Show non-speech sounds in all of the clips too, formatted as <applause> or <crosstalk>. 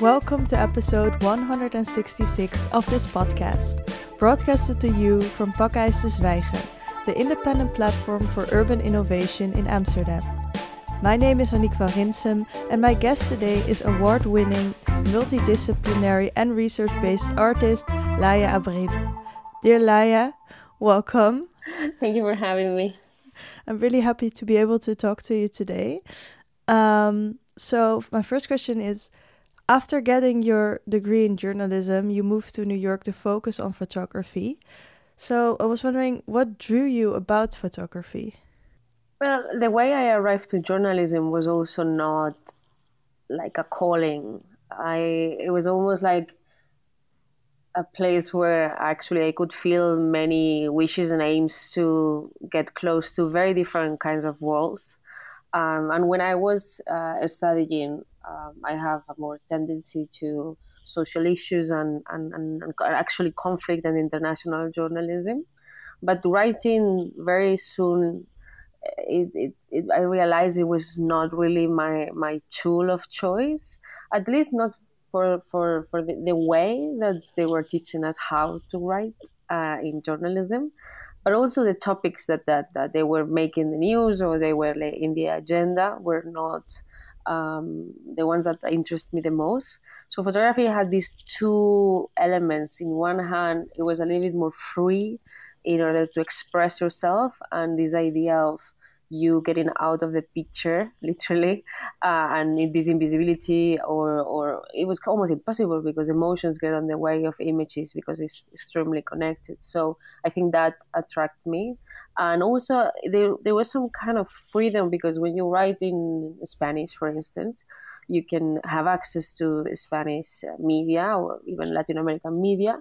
Welcome to episode 166 of this podcast, broadcasted to you from Pakhuis de Zwijger, the independent platform for urban innovation in Amsterdam. My name is Annick van Rinsum, and my guest today is award winning, multidisciplinary, and research based artist Laia Abril. Dear Laia, welcome. Thank you for having me. I'm really happy to be able to talk to you today. Um, so, my first question is After getting your degree in journalism, you moved to New York to focus on photography. So, I was wondering what drew you about photography? Well, the way I arrived to journalism was also not like a calling. I it was almost like a place where actually I could feel many wishes and aims to get close to very different kinds of worlds. Um, and when I was uh, studying, um, I have a more tendency to social issues and, and, and actually conflict and international journalism. But writing very soon, it, it, it, I realized it was not really my, my tool of choice, at least not for, for, for the, the way that they were teaching us how to write uh, in journalism but also the topics that, that, that they were making the news or they were in the agenda were not um, the ones that interest me the most. So photography had these two elements. In one hand, it was a little bit more free in order to express yourself, and this idea of you getting out of the picture <laughs> literally uh, and this invisibility or or it was almost impossible because emotions get on the way of images because it's extremely connected. So i think that attracted me. And also there, there was some kind of freedom because when you write in spanish for instance you can have access to Spanish media or even Latin American media.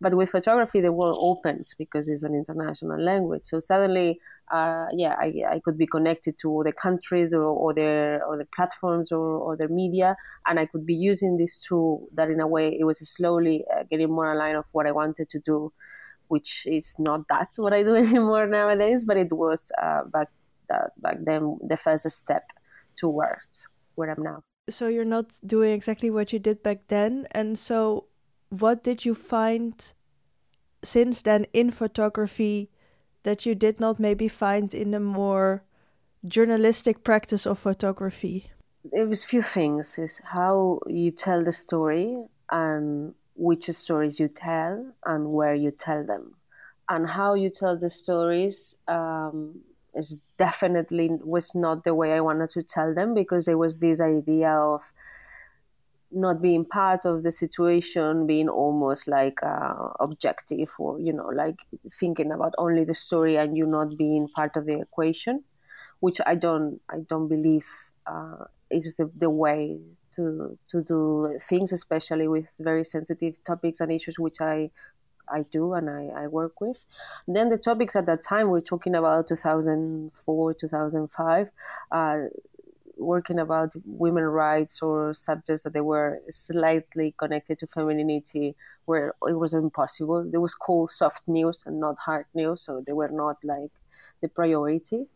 But with photography, the world opens because it's an international language. So suddenly uh, yeah, I, I could be connected to the countries or, or their or the platforms or, or their media, and I could be using this tool that in a way it was slowly uh, getting more aligned of what I wanted to do, which is not that what I do <laughs> anymore nowadays, but it was uh, back that back then the first step towards where I'm now. So you're not doing exactly what you did back then, and so what did you find since then in photography? that you did not maybe find in a more journalistic practice of photography? There was few things is how you tell the story and which stories you tell and where you tell them and how you tell the stories um, is definitely was not the way I wanted to tell them because there was this idea of not being part of the situation, being almost like uh, objective or, you know, like thinking about only the story and you not being part of the equation, which I don't, I don't believe uh, is the, the way to, to do things, especially with very sensitive topics and issues, which I, I do and I, I work with. then the topics at that time, we're talking about 2004, 2005. Uh, working about women rights or subjects that they were slightly connected to femininity where it was impossible. They was called soft news and not hard news, so they were not like the priority.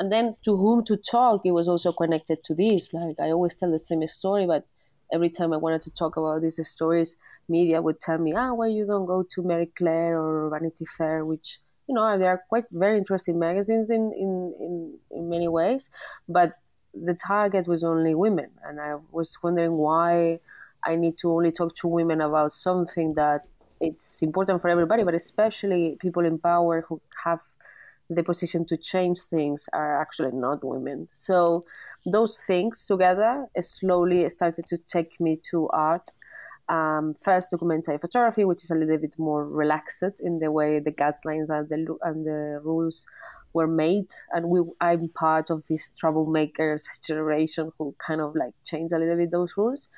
And then to whom to talk, it was also connected to this. Like I always tell the same story, but every time I wanted to talk about these stories, media would tell me, ah, why you don't go to Marie Claire or Vanity Fair, which you know they are quite very interesting magazines in in in, in many ways, but the target was only women, and I was wondering why I need to only talk to women about something that it's important for everybody, but especially people in power who have the position to change things are actually not women. So those things together slowly started to take me to art. Um, first, documentary photography, which is a little bit more relaxed in the way the guidelines and the and the rules were made and we i'm part of this troublemakers generation who kind of like changed a little bit those rules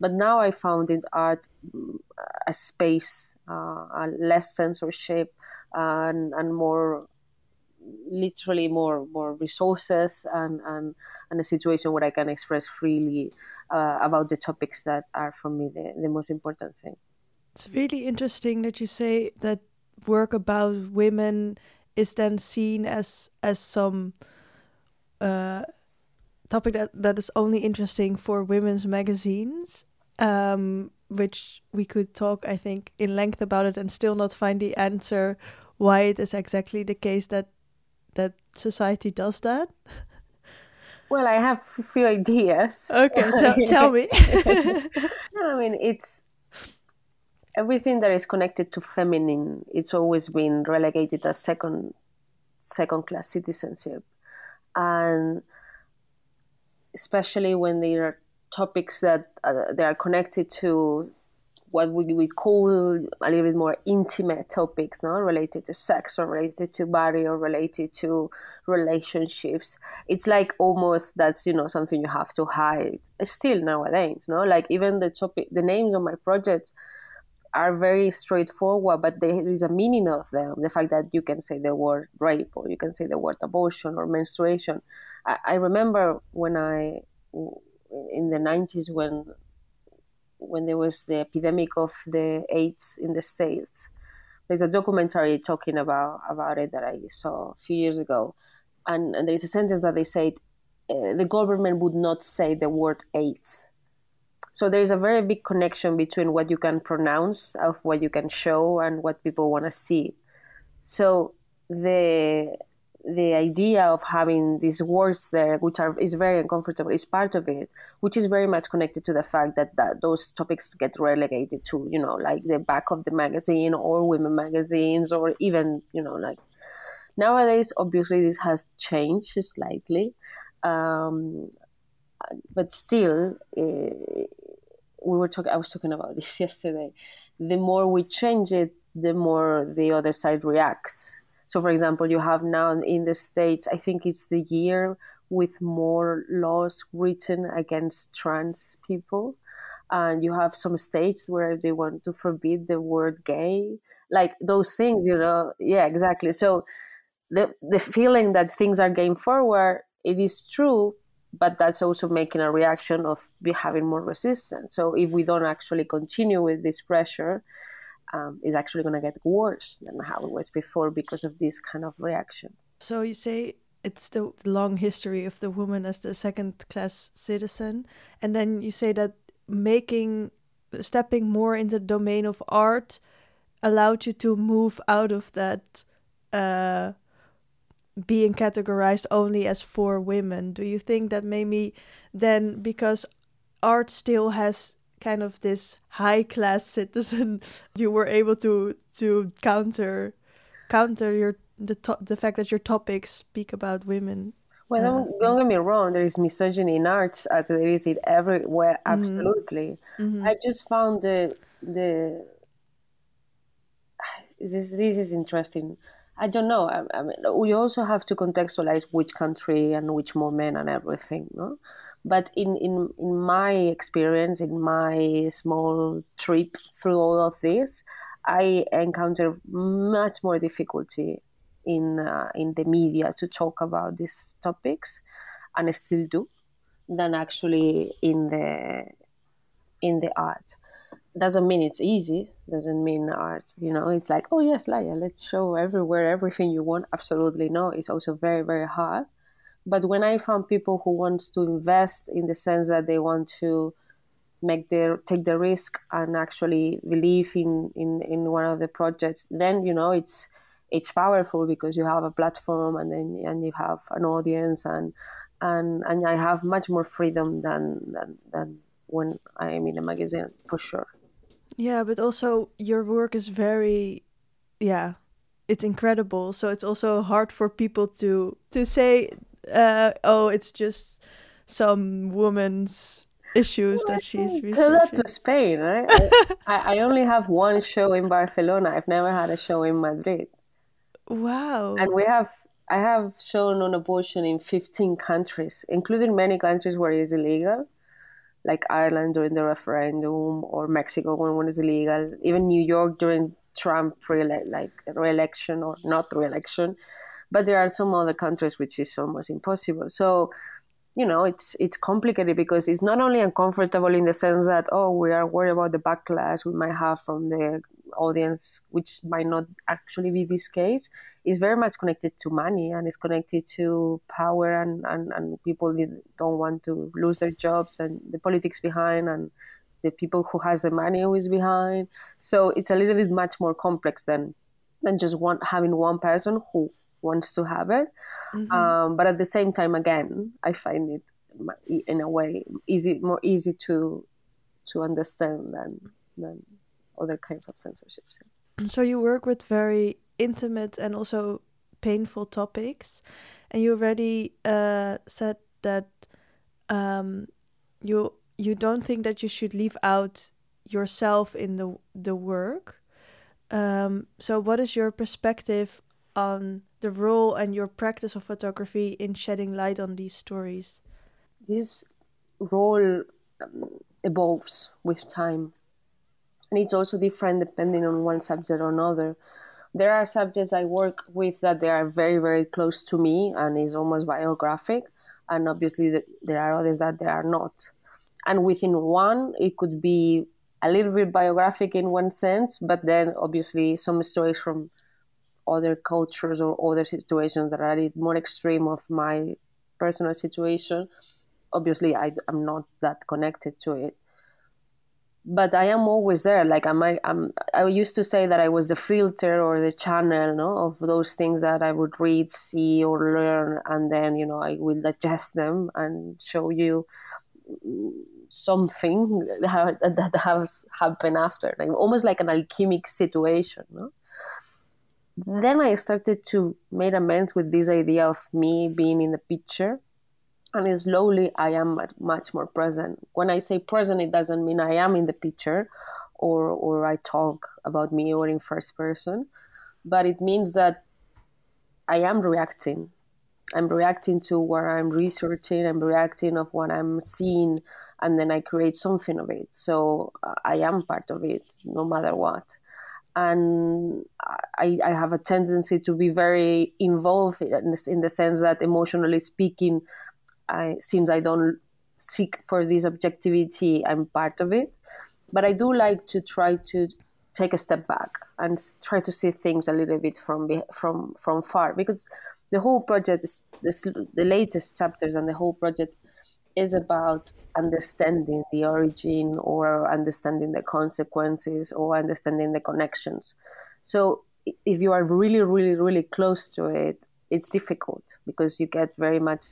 but now i found in art mm, a space uh, a less censorship and, and more literally more more resources and, and and a situation where I can express freely uh, about the topics that are for me the, the most important thing. It's really interesting that you say that work about women is then seen as as some uh, topic that, that is only interesting for women's magazines. um, which we could talk, I think, in length about it and still not find the answer why it is exactly the case that that society does that. Well, I have a few ideas. Okay, <laughs> t- tell me. <laughs> no, I mean, it's everything that is connected to feminine. It's always been relegated as second second class citizenship, and especially when there are topics that uh, they are connected to what we would call a little bit more intimate topics, no, related to sex or related to body or related to relationships. It's like almost that's you know something you have to hide. Still nowadays, no, like even the topic, the names of my project are very straightforward, but there is a meaning of them. The fact that you can say the word rape or you can say the word abortion or menstruation. I, I remember when I in the 90s when when there was the epidemic of the AIDS in the States. There's a documentary talking about, about it that I saw a few years ago. And, and there's a sentence that they said uh, the government would not say the word AIDS. So there's a very big connection between what you can pronounce, of what you can show, and what people want to see. So the the idea of having these words there, which are is very uncomfortable, is part of it, which is very much connected to the fact that, that those topics get relegated to, you know, like the back of the magazine or women magazines or even, you know, like nowadays, obviously this has changed slightly. Um, but still, uh, we were talking, I was talking about <laughs> this yesterday. The more we change it, the more the other side reacts so, for example, you have now in the States, I think it's the year with more laws written against trans people. And you have some states where they want to forbid the word gay, like those things, you know. Yeah, exactly. So, the, the feeling that things are going forward, it is true, but that's also making a reaction of having more resistance. So, if we don't actually continue with this pressure, um, is actually going to get worse than how it was before because of this kind of reaction. So you say it's the long history of the woman as the second class citizen, and then you say that making stepping more into the domain of art allowed you to move out of that uh, being categorized only as for women. Do you think that maybe then because art still has kind of this high class citizen, <laughs> you were able to to counter counter your the to- the fact that your topics speak about women. Well, don't, uh, don't get me wrong. There is misogyny in arts as there is it everywhere. Mm-hmm. Absolutely. Mm-hmm. I just found the the <sighs> this this is interesting. I don't know. I, I mean, we also have to contextualize which country and which moment and everything. No, but in, in, in my experience, in my small trip through all of this, I encounter much more difficulty in uh, in the media to talk about these topics, and I still do, than actually in the in the art. Doesn't mean it's easy. Doesn't mean art. You know, it's like, oh yes, Laia, let's show everywhere everything you want. Absolutely no. It's also very very hard but when I found people who want to invest in the sense that they want to make their take the risk and actually believe in, in, in one of the projects, then you know it's it's powerful because you have a platform and then and you have an audience and and and I have much more freedom than than, than when I am in a magazine for sure. Yeah, but also your work is very yeah, it's incredible. So it's also hard for people to to say uh, oh, it's just some woman's issues well, that she's researching. Tell that to Spain, right? <laughs> I, I only have one show in Barcelona. I've never had a show in Madrid. Wow. And we have I have shown on abortion in 15 countries, including many countries where it is illegal, like Ireland during the referendum or Mexico when one is illegal, even New York during Trump re- like re-election or not re-election but there are some other countries which is almost impossible. So you know it's it's complicated because it's not only uncomfortable in the sense that oh we are worried about the backlash we might have from the audience which might not actually be this case it's very much connected to money and it's connected to power and, and, and people don't want to lose their jobs and the politics behind and the people who has the money who is behind. So it's a little bit much more complex than than just one having one person who wants to have it. Mm-hmm. Um, but at the same time, again, I find it in a way easy, more easy to to understand than than other kinds of censorships. So you work with very intimate and also painful topics, and you already uh, said that um, you you don't think that you should leave out yourself in the the work. Um, so, what is your perspective on the role and your practice of photography in shedding light on these stories? This role um, evolves with time, and it's also different depending on one subject or another. There are subjects I work with that they are very, very close to me and is almost biographic, and obviously there are others that they are not. And within one, it could be a little bit biographic in one sense, but then obviously some stories from other cultures or other situations that are more extreme of my personal situation. Obviously, I, am not that connected to it, but I am always there. Like I'm, I? I'm, I used to say that I was the filter or the channel, no, of those things that I would read, see, or learn, and then you know I will digest them and show you something <laughs> that has happened after, like almost like an alchemic situation. No? Then I started to make amends with this idea of me being in the picture, and slowly I am much more present. When I say present, it doesn't mean I am in the picture, or or I talk about me or in first person, but it means that I am reacting. I'm reacting to what I'm researching. I'm reacting of what I'm seeing and then I create something of it. So uh, I am part of it no matter what. And I, I have a tendency to be very involved in, in the sense that emotionally speaking, I, since I don't seek for this objectivity, I'm part of it. But I do like to try to take a step back and try to see things a little bit from from from far because the whole project is this, the latest chapters and the whole project is about understanding the origin or understanding the consequences or understanding the connections. So if you are really, really, really close to it, it's difficult because you get very much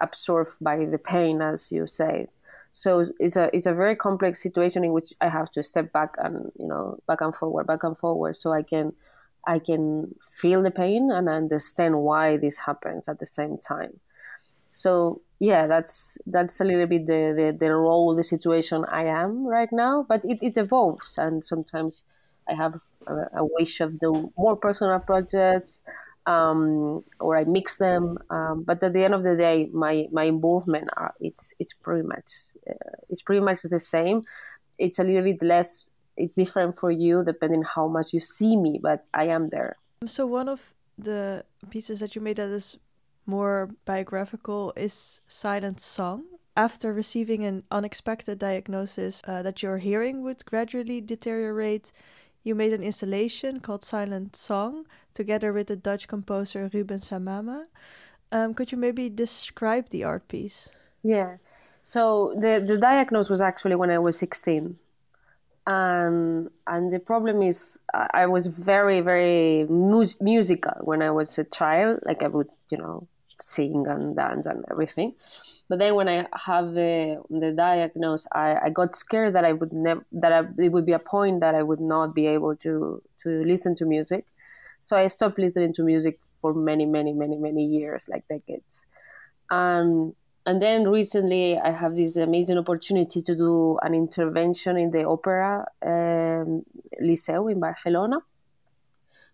absorbed by the pain, as you say. So it's a it's a very complex situation in which I have to step back and you know back and forward, back and forward, so I can I can feel the pain and understand why this happens at the same time. So yeah, that's that's a little bit the, the, the role, the situation I am right now. But it, it evolves, and sometimes I have a, a wish of the more personal projects, um, or I mix them. Um, but at the end of the day, my my involvement are, it's it's pretty much uh, it's pretty much the same. It's a little bit less. It's different for you depending how much you see me, but I am there. So one of the pieces that you made that is more biographical is Silent Song. After receiving an unexpected diagnosis uh, that your hearing would gradually deteriorate, you made an installation called Silent Song together with the Dutch composer Ruben Samama. Um, could you maybe describe the art piece? Yeah. So the, the diagnosis was actually when I was 16 and and the problem is I was very very mu- musical when I was a child. Like I would you know sing and dance and everything. But then when I have the the diagnosis, I, I got scared that I would never that I, it would be a point that I would not be able to to listen to music. So I stopped listening to music for many many many many years, like decades. And and then recently I have this amazing opportunity to do an intervention in the opera um, Liceu in Barcelona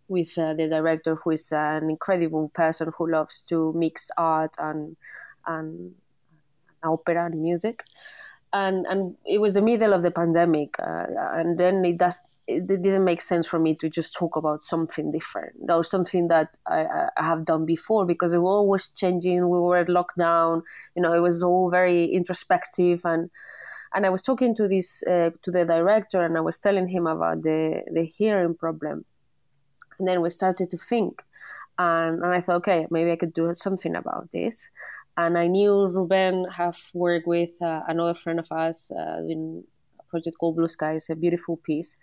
with uh, the director, who is an incredible person who loves to mix art and and opera and music. And and it was the middle of the pandemic, uh, and then it does it didn't make sense for me to just talk about something different or something that I, I, have done before because the world was changing. We were at lockdown. You know, it was all very introspective and and I was talking to this uh, to the director and I was telling him about the the hearing problem and then we started to think. And, and I thought, okay, maybe I could do something about this. And I knew Ruben have worked with uh, another friend of us uh, in a project called Blue Sky. It's a beautiful piece,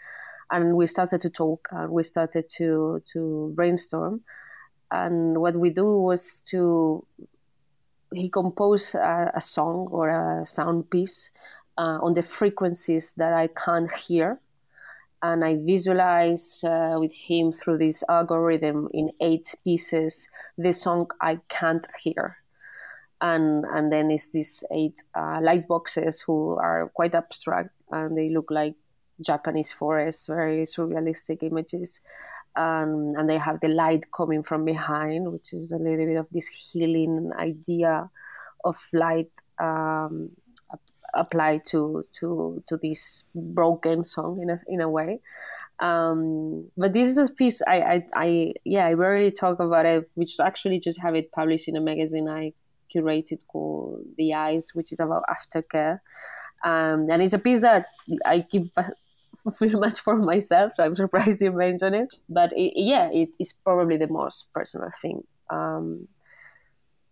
and we started to talk and we started to to brainstorm. And what we do was to he composed a, a song or a sound piece uh, on the frequencies that I can't hear and I visualize uh, with him through this algorithm in eight pieces the song I can't hear. And, and then it's these eight uh, light boxes who are quite abstract and they look like Japanese forests, very surrealistic images. Um, and they have the light coming from behind, which is a little bit of this healing idea of light um, apply to to to this broken song in a in a way. Um, but this is a piece I, I, I yeah I rarely talk about it, which actually just have it published in a magazine I curated called The Eyes, which is about aftercare. Um, and it's a piece that I keep <laughs> very much for myself, so I'm <laughs> surprised you mentioned it. But it, yeah, it is probably the most personal thing. Um,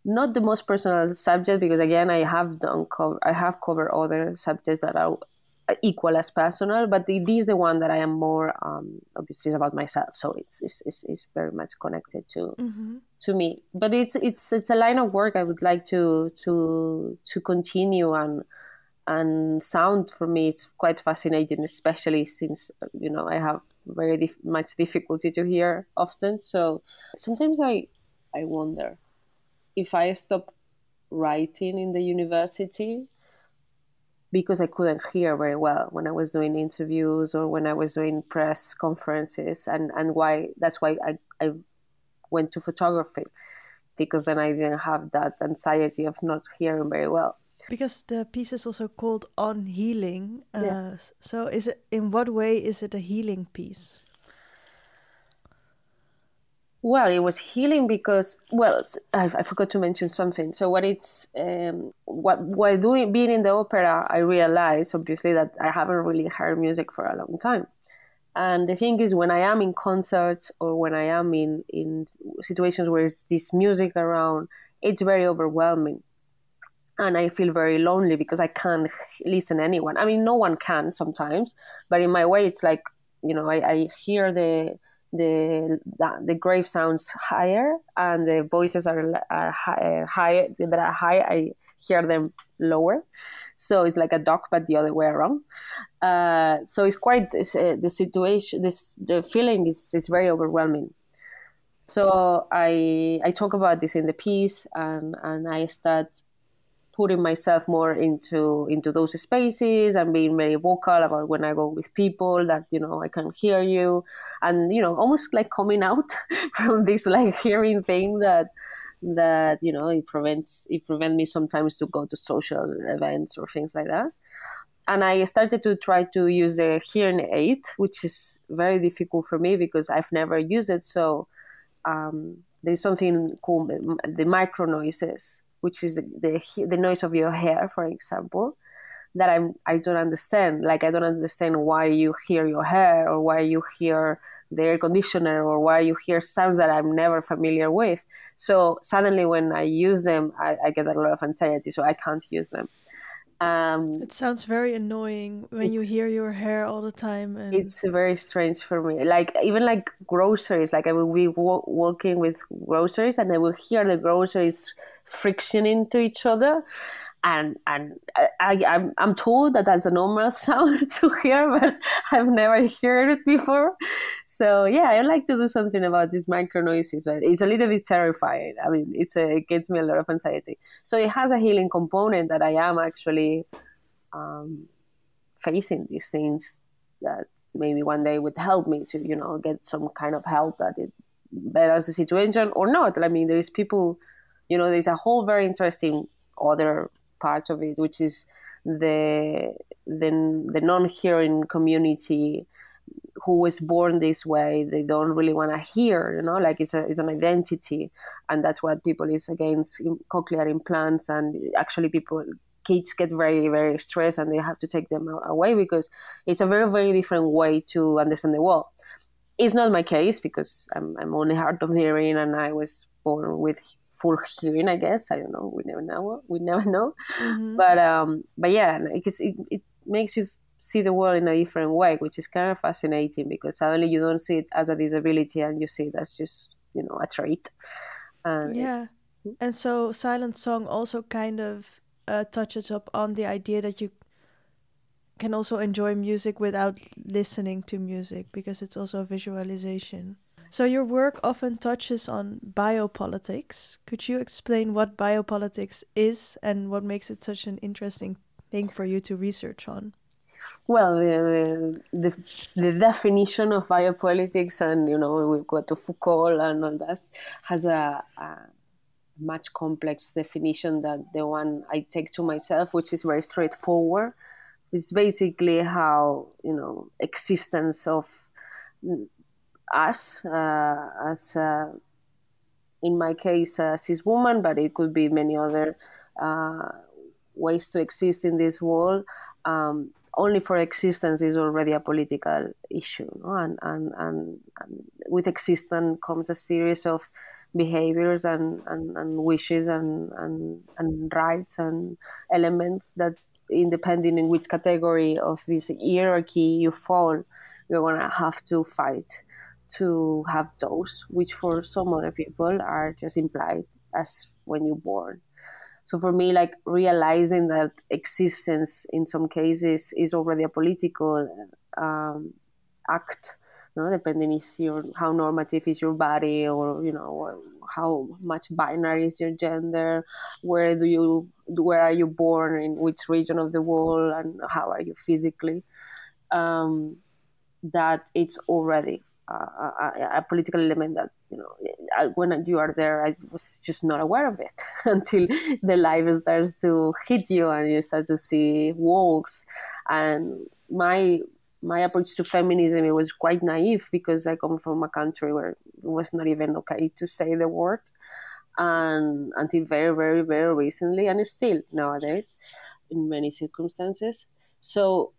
not the most personal subject because again I have done cover I have covered other subjects that are equal as personal, but it is the one that I am more um, obviously about myself. So it's it's, it's, it's very much connected to mm-hmm. to me. But it's it's it's a line of work I would like to to to continue and and sound for me is quite fascinating, especially since you know I have very dif- much difficulty to hear often. So sometimes I I wonder if I stopped writing in the university because I couldn't hear very well when I was doing interviews or when I was doing press conferences, and and why that's why I I went to photography because then I didn't have that anxiety of not hearing very well. Because the piece is also called on healing. Uh, yeah. So is it in what way is it a healing piece? Well, it was healing because well, I, I forgot to mention something. So what it's um, what while doing being in the opera, I realized obviously that I haven't really heard music for a long time. And the thing is, when I am in concerts or when I am in in situations where it's this music around, it's very overwhelming, and I feel very lonely because I can't listen to anyone. I mean, no one can sometimes, but in my way, it's like you know, I, I hear the the the grave sounds higher and the voices are are high, uh, high that are high I hear them lower. So it's like a dog but the other way around. Uh, so it's quite it's, uh, the situation this the feeling is, is very overwhelming. So I I talk about this in the piece and and I start putting myself more into into those spaces and being very vocal about when I go with people that you know I can hear you. And you know almost like coming out <laughs> from this like hearing thing that that you know it prevents it prevent me sometimes to go to social events or things like that. And I started to try to use the hearing aid which is very difficult for me because I've never used it. So um, there's something called the micro noises which is the the noise of your hair, for example, that I'm I don't understand. Like I don't understand why you hear your hair or why you hear the air conditioner or why you hear sounds that I'm never familiar with. So suddenly when I use them, I, I get a lot of anxiety, so I can't use them. Um, it sounds very annoying when you hear your hair all the time. And... It's very strange for me. Like even like groceries. Like I will be w- walking with groceries, and I will hear the groceries friction into each other, and and I, I I'm I'm told that that's a normal <laughs> sound to hear, but I've never heard it before. So yeah, I like to do something about these micro noises. It's a little bit terrifying. I mean, it's a, it gets me a lot of anxiety. So it has a healing component that I am actually um, facing these things that maybe one day would help me to you know get some kind of help that it betters the situation or not. I mean, there is people, you know, there's a whole very interesting other part of it, which is the the, the non-hearing community who was born this way they don't really want to hear you know like it's a it's an identity and that's what people is against cochlear implants and actually people kids get very very stressed and they have to take them away because it's a very very different way to understand the world. It's not my case because i'm, I'm only hard of hearing and i was born with full hearing i guess i don't know we never know we never know mm-hmm. but um but yeah it, it, it makes you see the world in a different way, which is kind of fascinating because suddenly you don't see it as a disability and you see it as just you know a trait. And yeah, it, and so silent song also kind of uh, touches up on the idea that you can also enjoy music without listening to music because it's also a visualization. So your work often touches on biopolitics. Could you explain what biopolitics is and what makes it such an interesting thing for you to research on? Well, the, the, the definition of biopolitics, and you know, we've got to Foucault and all that, has a, a much complex definition than the one I take to myself, which is very straightforward. It's basically how you know existence of us uh, as uh, in my case a cis woman, but it could be many other uh, ways to exist in this world. Um, only for existence is already a political issue, no? and, and, and, and, with existence comes a series of behaviors and, and, and wishes and, and, and rights and elements that, independent in which category of this hierarchy you fall, you're gonna have to fight to have those, which for some other people are just implied as when you're born. So for me, like realizing that existence in some cases is already a political um, act, no? depending if you're how normative is your body or you know how much binary is your gender, where do you where are you born in which region of the world, and how are you physically. Um, that it's already a, a, political element that you know when you are there i was just not aware of it <laughs> until the life starts to hit you and you start to see walls. And my my approach to feminism it was quite naive because i come from a country where it was not even okay to say the word and until very very very recently and still nowadays in many circumstances. So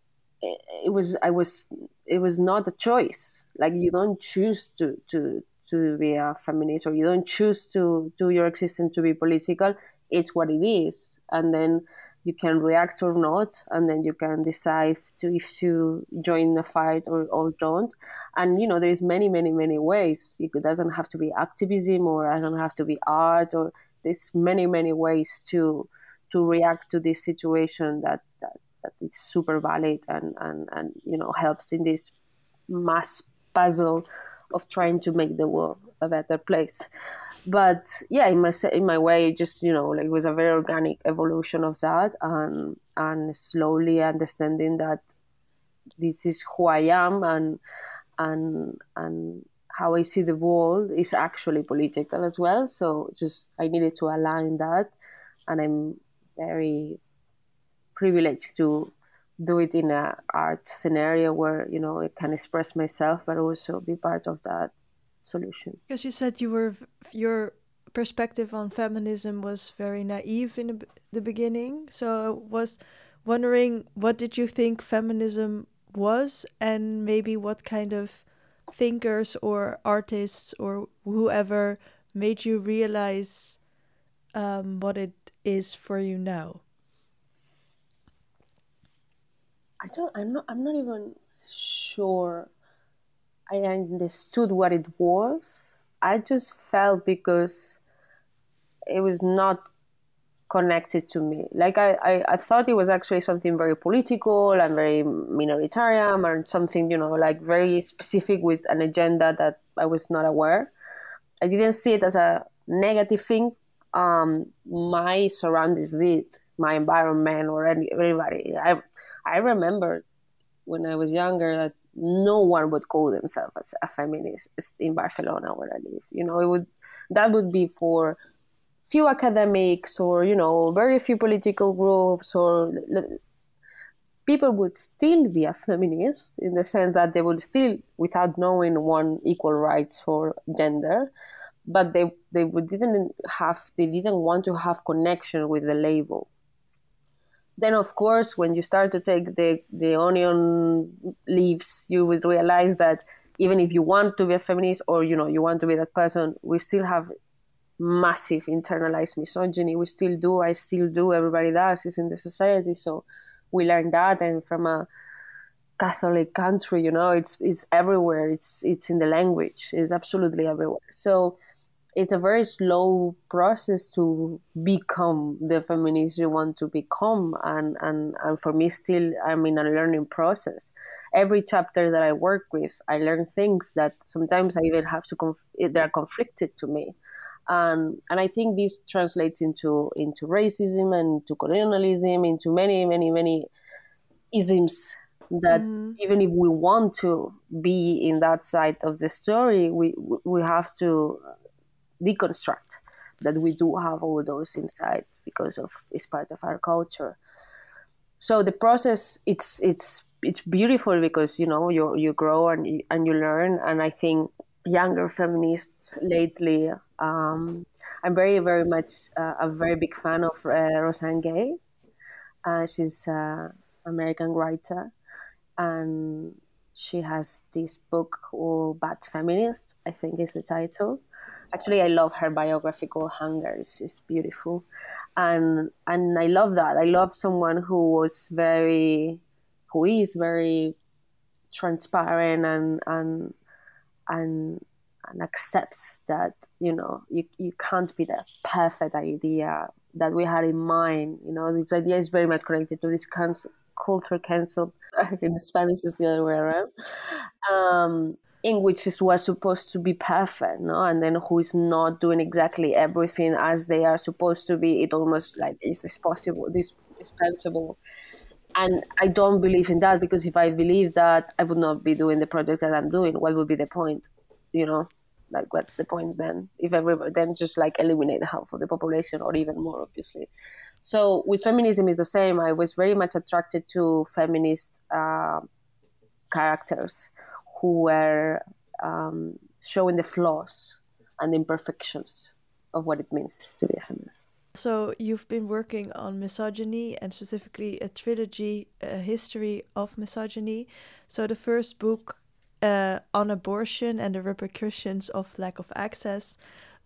it, was i was it was not a choice. Like you don't choose to to to be a feminist or you don't choose to do your existence to be political. It's what it is. And then you can react or not and then you can decide to if to join the fight or, or don't. And you know there's many many many ways. It doesn't have to be activism or it doesn't have to be art or there's many many ways to to react to this situation that that, that it's super valid and and and you know helps in this mass puzzle of trying to make the world a better place. But yeah, in my in my way, just you know, like it was a very organic evolution of that, and and slowly understanding that this is who I am, and and and how I see the world is actually political as well. So just I needed to align that, and I'm very privileged to do it in a art scenario where you know I can express myself, but also be part of that solution. Because you said you were your perspective on feminism was very naive in the beginning, so I was wondering what did you think feminism was, and maybe what kind of thinkers or artists or whoever made you realize um, what it is for you now. I don't. I'm not. I'm not even sure. I understood what it was. I just felt because it was not connected to me. Like I, I, I thought it was actually something very political and very minoritarian and something, you know, like very specific with an agenda that I was not aware. I didn't see it as a negative thing. Um, my surroundings did, my environment or any, anybody. I, I remember when I was younger that no one would call themselves as a feminist in Barcelona where I live. You know, it would that would be for few academics or you know very few political groups or people would still be a feminist in the sense that they would still without knowing want equal rights for gender but they they didn't have they didn't want to have connection with the label then of course when you start to take the, the onion leaves you will realize that even if you want to be a feminist or you know you want to be that person we still have massive internalized misogyny we still do i still do everybody does it's in the society so we learn that and from a Catholic country, you know, it's it's everywhere. It's it's in the language. It's absolutely everywhere. So it's a very slow process to become the feminist you want to become. And, and, and for me still i'm in a learning process. Every chapter that i work with i learn things that sometimes i even have to conf- they're conflicted to me. Um, and i think this translates into into racism and to colonialism into many many many isms that mm-hmm. even if we want to be in that side of the story we we have to deconstruct that we do have all those inside because of it's part of our culture. So the process it's it's it's beautiful because you know you you grow and you, and you learn. And i think younger feminists lately um, i'm very very much uh, a very big fan of uh, Roxane Gay. Uh, she's an american writer. And she has this book called bad feminist i think is the title actually I love her biographical hunger. It's, it's beautiful, and and I love that. I love someone who was very, who is very transparent and and and and accepts that you know you, you can't be the perfect idea that we had in mind you know this idea is very much connected to this cancel, culture cancel <laughs> in spanish is the other way around um, in which is were supposed to be perfect, no, and then who is not doing exactly everything as they are supposed to be. It almost like is this possible, this dispensable, and I don't believe in that because if I believe that, I would not be doing the project that I'm doing. What would be the point, you know? Like, what's the point then? If everybody then just like eliminate half of the population or even more, obviously. So with feminism is the same. I was very much attracted to feminist uh, characters who were um, showing the flaws and the imperfections of what it means to be a feminist. So you've been working on misogyny and specifically a trilogy, a history of misogyny. So the first book uh, on abortion and the repercussions of lack of access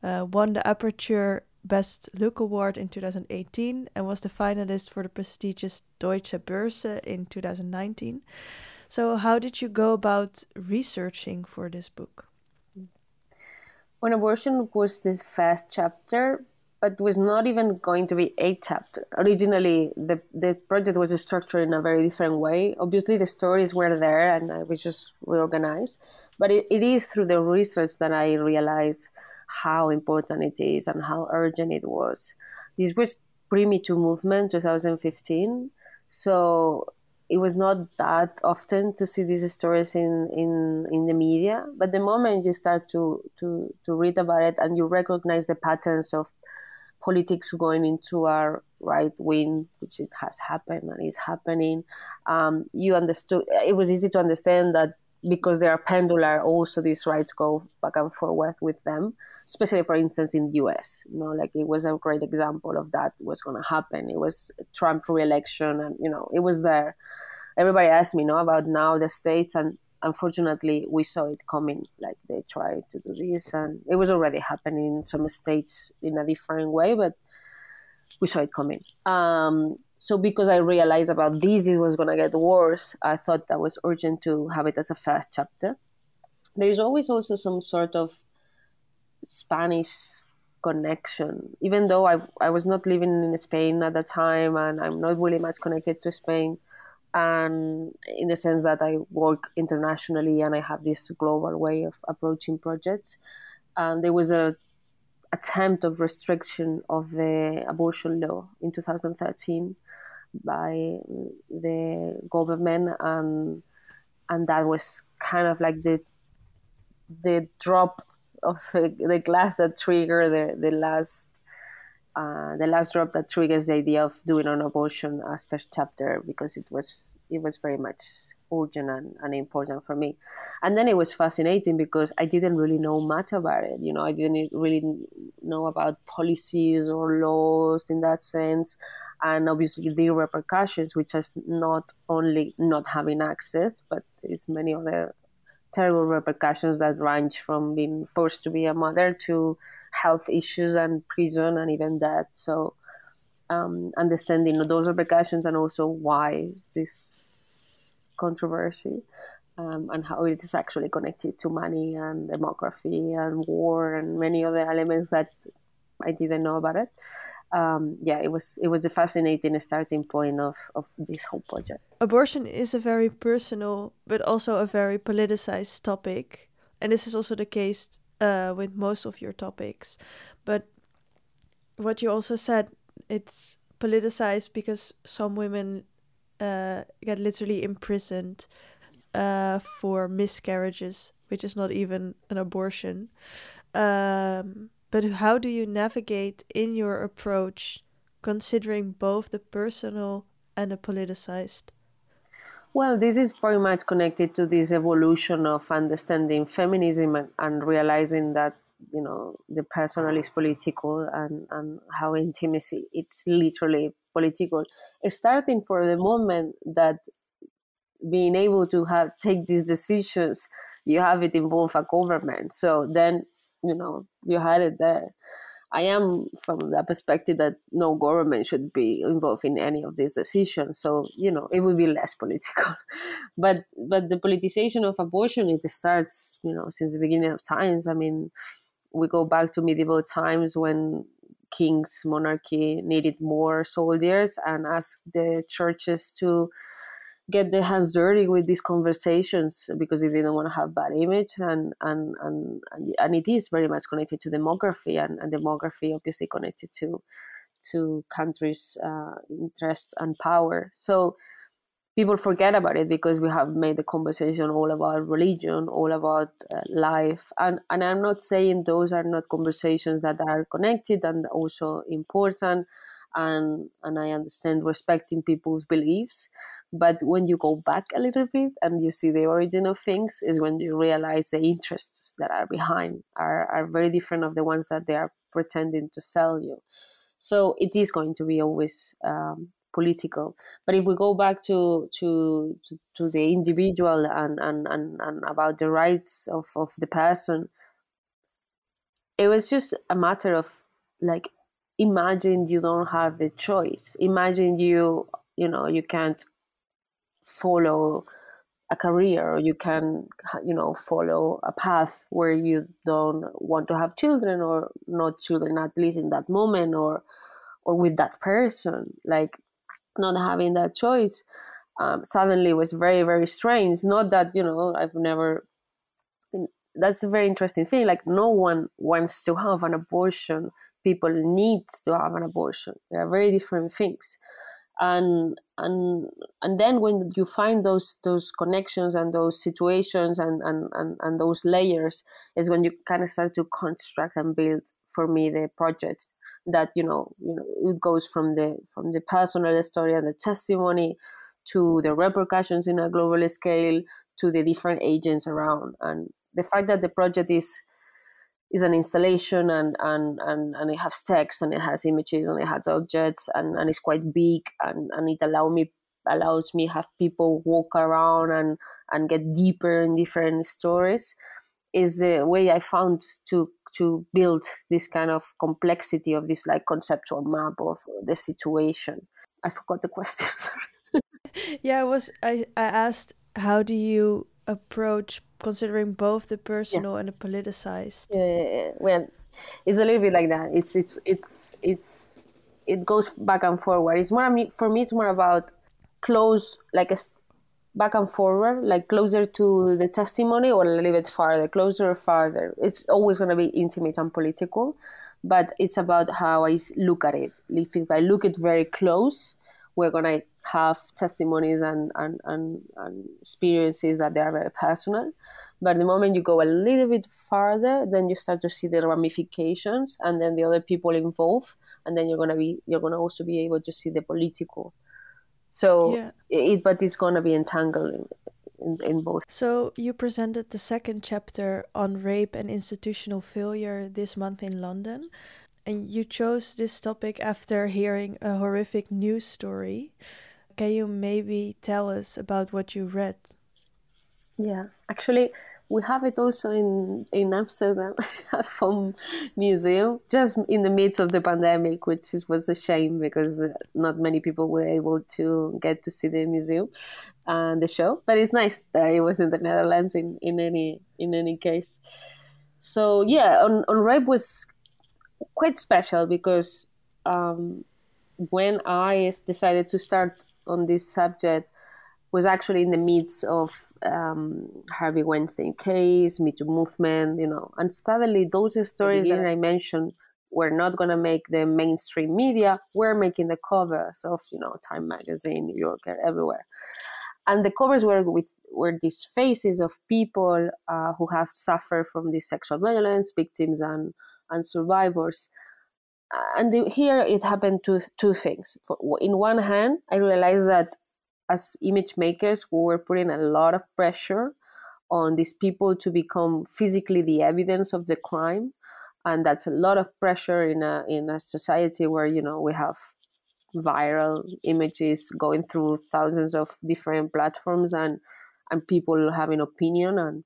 uh, won the Aperture Best Look Award in 2018 and was the finalist for the prestigious Deutsche Börse in 2019. So, how did you go about researching for this book? When abortion was the first chapter, but was not even going to be a chapter. Originally, the, the project was structured in a very different way. Obviously, the stories were there and I was just reorganized. But it, it is through the research that I realized how important it is and how urgent it was. This was pre Me Too movement 2015. So it was not that often to see these stories in, in, in the media. But the moment you start to, to, to read about it and you recognize the patterns of politics going into our right wing, which it has happened and is happening, um, you understood. It was easy to understand that because they are pendular, also these rights go back and forth with them, especially for instance in the US. You know, like it was a great example of that was going to happen. It was Trump re-election, and you know, it was there. Everybody asked me, you know, about now the states, and unfortunately, we saw it coming. Like they tried to do this, and it was already happening in some states in a different way, but we saw it coming. Um, so because I realized about this, it was going to get worse. I thought that was urgent to have it as a first chapter. There is always also some sort of Spanish connection, even though I I was not living in Spain at the time, and I'm not really much connected to Spain, and in the sense that I work internationally and I have this global way of approaching projects. And there was a attempt of restriction of the abortion law in 2013 by the government and and that was kind of like the the drop of the glass that triggered the, the last uh, the last drop that triggers the idea of doing an abortion as first chapter because it was it was very much urgent and, and important for me. And then it was fascinating because I didn't really know much about it. You know, I didn't really know about policies or laws in that sense. And obviously the repercussions, which is not only not having access, but there's many other terrible repercussions that range from being forced to be a mother to health issues and prison and even death. So um, understanding those repercussions and also why this controversy um, and how it is actually connected to money and demography and war and many other elements that I didn't know about it. Um, yeah, it was it was a fascinating starting point of, of this whole project. Abortion is a very personal but also a very politicized topic, and this is also the case uh, with most of your topics. But what you also said, it's politicized because some women uh, get literally imprisoned uh, for miscarriages, which is not even an abortion. Um, but how do you navigate in your approach, considering both the personal and the politicized? Well, this is very much connected to this evolution of understanding feminism and, and realizing that you know the personal is political and and how intimacy it's literally political starting for the moment that being able to have take these decisions you have it involve a government so then you know you had it there. I am from the perspective that no government should be involved in any of these decisions. So you know it would be less <laughs> political. But but the politicization of abortion it starts you know since the beginning of times. I mean we go back to medieval times when kings monarchy needed more soldiers and asked the churches to get their hands dirty with these conversations because they didn't want to have bad image and and and and it is very much connected to demography and, and demography obviously connected to to countries uh, interests and power. So people forget about it because we have made the conversation all about religion, all about uh, life, and and I'm not saying those are not conversations that are connected and also important, and and I understand respecting people's beliefs, but when you go back a little bit and you see the origin of things, is when you realize the interests that are behind are are very different of the ones that they are pretending to sell you. So it is going to be always um, political. But if we go back to to to, to the individual and, and, and, and about the rights of, of the person, it was just a matter of like imagine you don't have a choice. Imagine you you know you can't follow a career or you can you know follow a path where you don't want to have children or not children at least in that moment or or with that person. Like not having that choice um, suddenly was very very strange. Not that you know i've never that's a very interesting thing. Like no one wants to have an abortion. People need to have an abortion. They are very different things and and and then when you find those those connections and those situations and and and, and those layers is when you kind of start to construct and build for me the project that you know you know it goes from the from the personal story and the testimony to the repercussions in a global scale to the different agents around. And the fact that the project is is an installation and and and, and it has text and it has images and it has objects and, and it's quite big and, and it allow me allows me have people walk around and and get deeper in different stories is a way I found to to build this kind of complexity of this like conceptual map of the situation. I forgot the question. <laughs> Sorry. yeah, I was I, I asked how do you approach considering both the personal yeah. and the politicized? Yeah, yeah, yeah, well, it's a little bit like that. It's it's it's it's it goes back and forward. It's more for me. It's more about close like a back and forward, like closer to the testimony or a little bit farther, closer or farther. It's always going to be intimate and political, but it's about how I look at it. If, if I look at it very close, we're going to have testimonies and, and, and, and experiences that they are very personal. But the moment you go a little bit farther, then you start to see the ramifications and then the other people involved, and then you're gonna be you're gonna also be able to see the political so yeah. it, but it's going to be entangled in, in, in, both. So you presented the second chapter on rape and institutional failure this month in London. And you chose this topic after hearing a horrific news story. Can you maybe tell us about what you read? Yeah, actually, we have it also in in Amsterdam <laughs> at Museum, just in the midst of the pandemic, which was a shame because uh, not many people were able to get to see the museum and the show. But it's nice that it was in the Netherlands in, in any in any case. So yeah, on on rape was quite special because um, when I decided to start on this subject was actually in the midst of um, Harvey Weinstein case, Me Too movement, you know, and suddenly those stories that I mentioned were not going to make the mainstream media. We're making the covers of, you know, Time Magazine, New Yorker, everywhere, and the covers were with were these faces of people uh, who have suffered from this sexual violence, victims and and survivors. And the, here it happened to two things. In one hand, I realized that as image makers, we were putting a lot of pressure on these people to become physically the evidence of the crime, and that's a lot of pressure in a in a society where you know we have viral images going through thousands of different platforms and and people having opinion and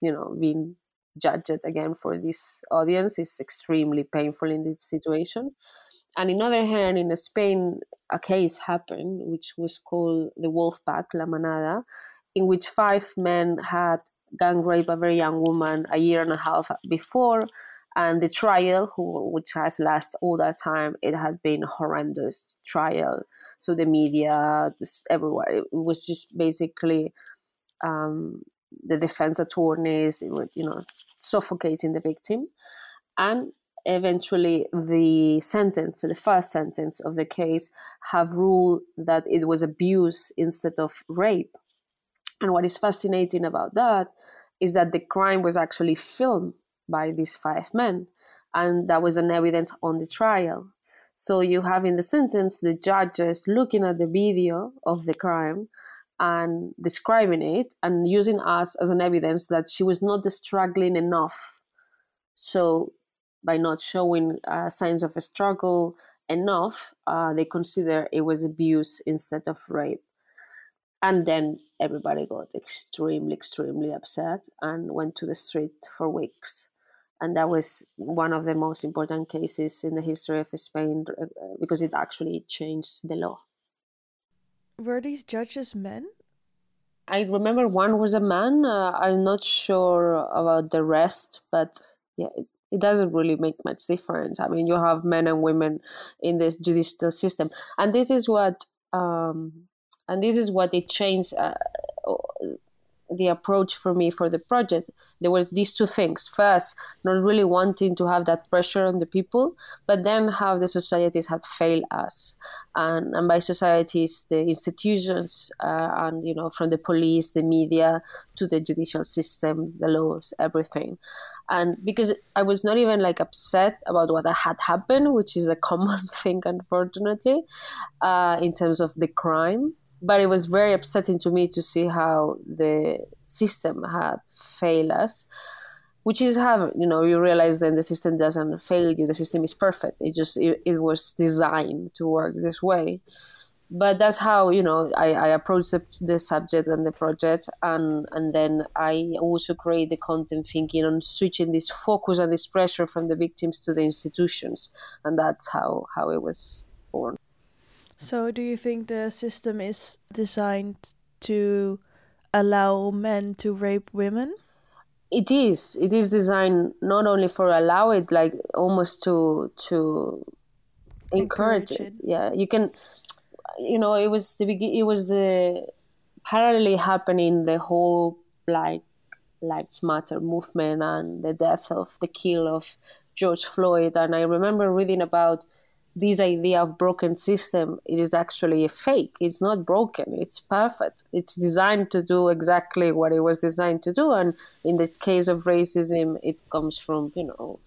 you know being judged again for this audience is extremely painful in this situation and in other hand, in Spain, a case happened which was called the Wolf Pack, La Manada, in which five men had gang raped a very young woman a year and a half before. And the trial, who, which has lasted all that time, it had been a horrendous trial. So the media, everywhere, it was just basically um, the defense attorneys, you know, suffocating the victim. And eventually the sentence, the first sentence of the case, have ruled that it was abuse instead of rape. And what is fascinating about that is that the crime was actually filmed by these five men, and that was an evidence on the trial. So you have in the sentence the judges looking at the video of the crime and describing it and using us as an evidence that she was not struggling enough. So by not showing uh, signs of a struggle enough, uh, they consider it was abuse instead of rape. And then everybody got extremely, extremely upset and went to the street for weeks. And that was one of the most important cases in the history of Spain uh, because it actually changed the law. Were these judges men? I remember one was a man. Uh, I'm not sure about the rest, but yeah, it, it doesn't really make much difference. I mean, you have men and women in this judicial system, and this is what um, and this is what it changed uh, the approach for me for the project. There were these two things. First not really wanting to have that pressure on the people but then how the societies had failed us. And, and by societies the institutions uh, and you know from the police the media to the judicial system the laws everything. And because i was not even like upset about what had happened which is a common <laughs> thing unfortunately uh, in terms of the crime but it was very upsetting to me to see how the system had failed us which is how you know you realize then the system doesn't fail you. The system is perfect. It just it, it was designed to work this way. But that's how you know I, I approach the, the subject and the project and and then I also create the content thinking on switching this focus and this pressure from the victims to the institutions. And that's how how it was born so, do you think the system is designed to allow men to rape women? It is. It is designed not only for allow it, like almost to to encourage, encourage it. it. Yeah, you can. You know, it was the it was the parallelly happening the whole Black Lives Matter movement and the death of the kill of George Floyd, and I remember reading about this idea of broken system it is actually a fake. It's not broken. It's perfect. It's designed to do exactly what it was designed to do. And in the case of racism it comes from you know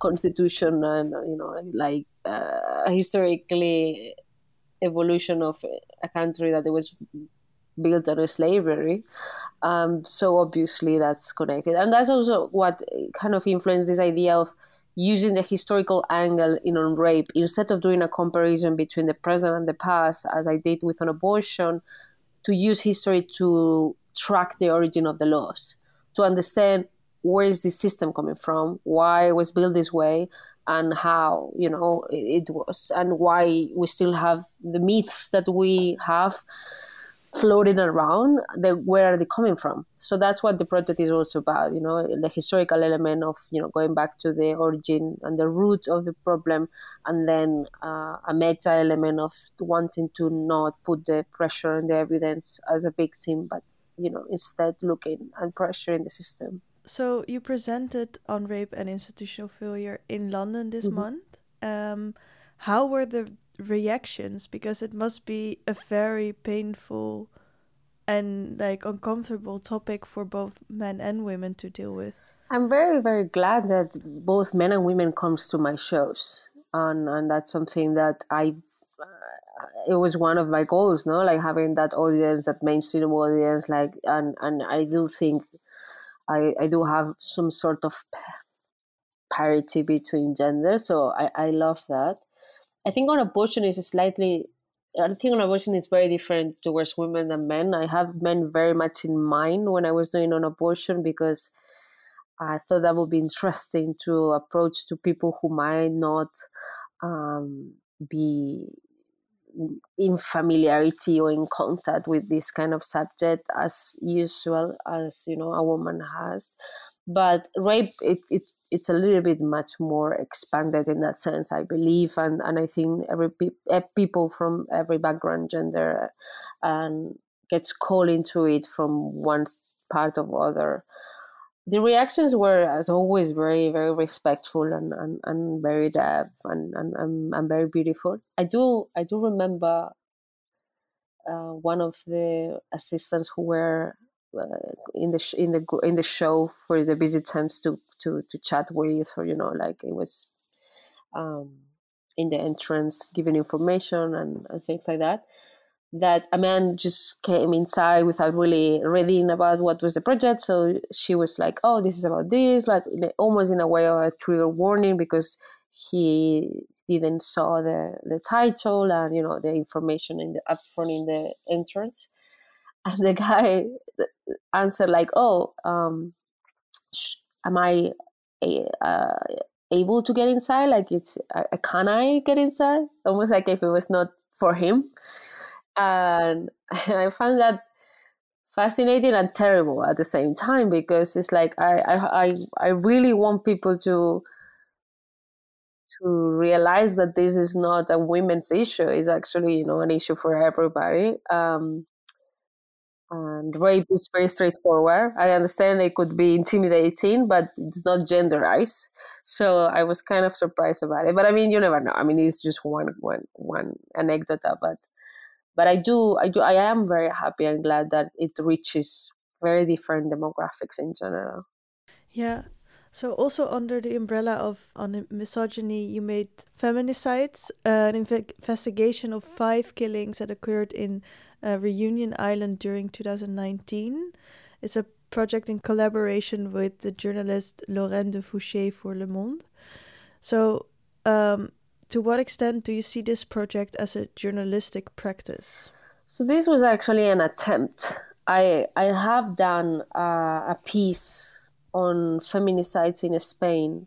constitution and you know like uh, historically evolution of a country that was built on slavery. Um, so obviously that's connected, and that's also what kind of influenced this idea of using the historical angle in on rape instead of doing a comparison between the present and the past as i did with an abortion to use history to track the origin of the laws to understand where is this system coming from, why it was built this way, and how you know it, it was, and why we still have the myths that we have floating around the, where are they coming from? So that's what the project is also about you know the historical element of you know going back to the origin and the root of the problem and then uh, a meta element of wanting to not put the pressure and the evidence as a big victim but you know instead looking and pressuring the system. So you presented on rape and institutional failure in london this mm-hmm. month. Um, how were the reactions because it must be a very painful and like uncomfortable topic for both men and women to deal with. I'm very very glad that both men and women comes to my shows and and that's something that i uh, it was one of my goals no? Like having that audience that mainstream audience like and and i do think i i do have some sort of parity between genders so i i love that I think on abortion is slightly. I think on abortion is very different towards women than men. I have men very much in mind when I was doing on abortion because I thought that would be interesting to approach to people who might not um, be in familiarity or in contact with this kind of subject as usual as you know a woman has but rape it, it it's a little bit much more expanded in that sense i believe and and i think every pe- people from every background gender and gets called into it from one part of other. The reactions were as always very very respectful and and, and very depth and, and, and, and very beautiful. I do i do remember uh, one of the assistants who were in the sh- in the in the show for the visitors to to to chat with or you know like it was um, in the entrance giving information and, and things like that that a man just came inside without really reading about what was the project. So she was like oh this is about this like almost in a way of a trigger warning because he didn't saw the the title and you know the information in the upfront in the entrance and the guy answered like, "Oh, um, sh- am I uh, able to get inside? Like, it's uh, can I get inside? Almost like if it was not for him." And <laughs> I found that fascinating and terrible at the same time because it's like I I I really want people to to realize that this is not a women's issue. It's actually you know an issue for everybody. Um, and rape is very straightforward. I understand it could be intimidating, but it's not genderized. So I was kind of surprised about it. But I mean, you never know. I mean, it's just one one one anecdote, but but I do I do I am very happy and glad that it reaches very different demographics in general. Yeah. So also under the umbrella of on misogyny, you made feminicides, uh, an investigation of five killings that occurred in uh, Reunion Island during 2019. It's a project in collaboration with the journalist Lorraine de Foucher for Le Monde. So, um, to what extent do you see this project as a journalistic practice? So this was actually an attempt. I I have done uh, a piece on feminicides in Spain,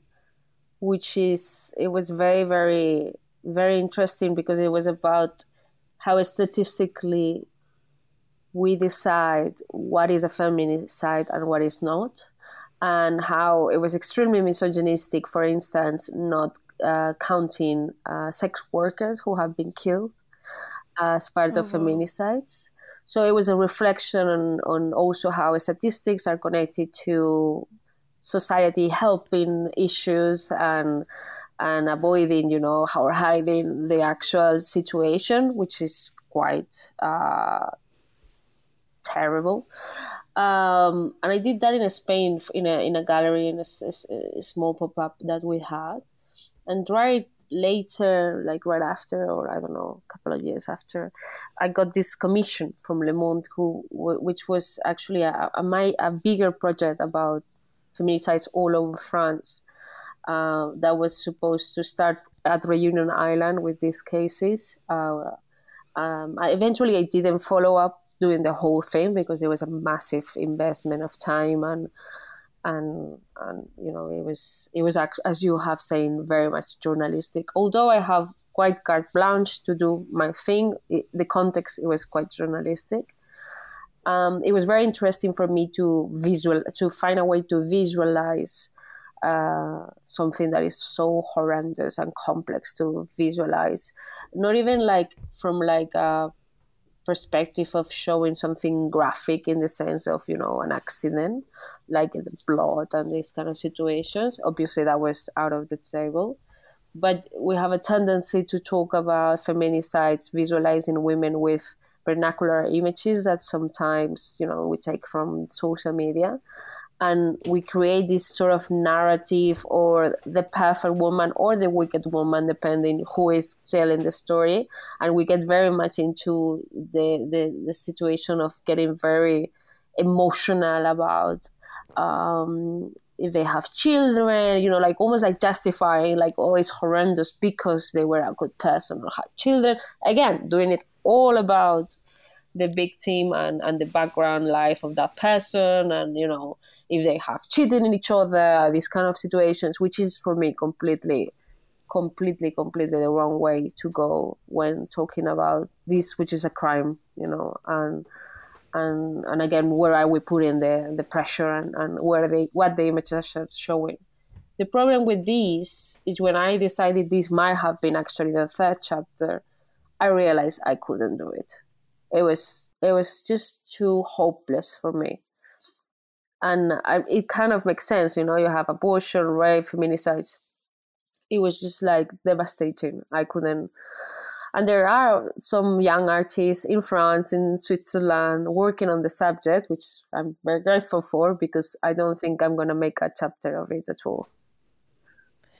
which is it was very very very interesting because it was about how statistically we decide what is a feminicide and what is not, and how it was extremely misogynistic, for instance, not uh, counting uh, sex workers who have been killed as part oh, of feminicides. So it was a reflection on, on also how statistics are connected to society helping issues and and avoiding, you know, or hiding the actual situation, which is quite uh, terrible. Um, and I did that in Spain in a in a gallery in a, a, a small pop up that we had, and right later, like right after, or I don't know, a couple of years after, I got this commission from Le Monde, who which was actually a, a a bigger project about feminicides all over France uh, that was supposed to start at Reunion Island with these cases. Uh, um, I, eventually, I didn't follow up doing the whole thing because it was a massive investment of time and and and you know it was it was as you have saying very much journalistic although i have quite carte blanche to do my thing it, the context it was quite journalistic um, it was very interesting for me to visual to find a way to visualize uh, something that is so horrendous and complex to visualize. Not even like from like a perspective of showing something graphic in the sense of you know an accident like the blood and these kind of situations. Obviously that was out of the table. But we have a tendency to talk about feminicides visualizing women with vernacular images that sometimes you know we take from social media and we create this sort of narrative or the perfect woman or the wicked woman depending who is telling the story. And we get very much into the the, the situation of getting very emotional about um, if they have children you know like almost like justifying like oh it's horrendous because they were a good person or had children. Again doing it all about the victim and, and the background life of that person and you know if they have cheated in each other these kind of situations which is for me completely completely completely the wrong way to go when talking about this which is a crime you know and and and again where are we putting the the pressure and, and where they what the images are showing. The problem with this is when i decided this might have been actually the third chapter i realized i couldn't do it it was it was just too hopeless for me. And I, it kind of makes sense you know you have abortion rape feminicides. It was just like devastating. I couldn't and there are some young artists in france in switzerland working on the subject which i'm very grateful for because i don't think i'm going to make a chapter of it at all.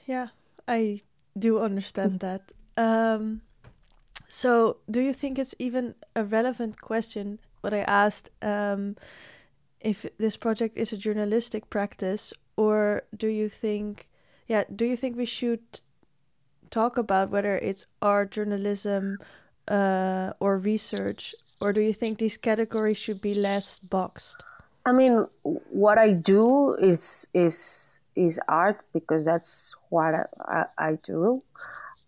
Yeah i do understand <laughs> that. Um so, do you think it's even a relevant question? What I asked, um, if this project is a journalistic practice, or do you think, yeah, do you think we should talk about whether it's art journalism uh, or research, or do you think these categories should be less boxed? I mean, what I do is is is art because that's what I, I, I do.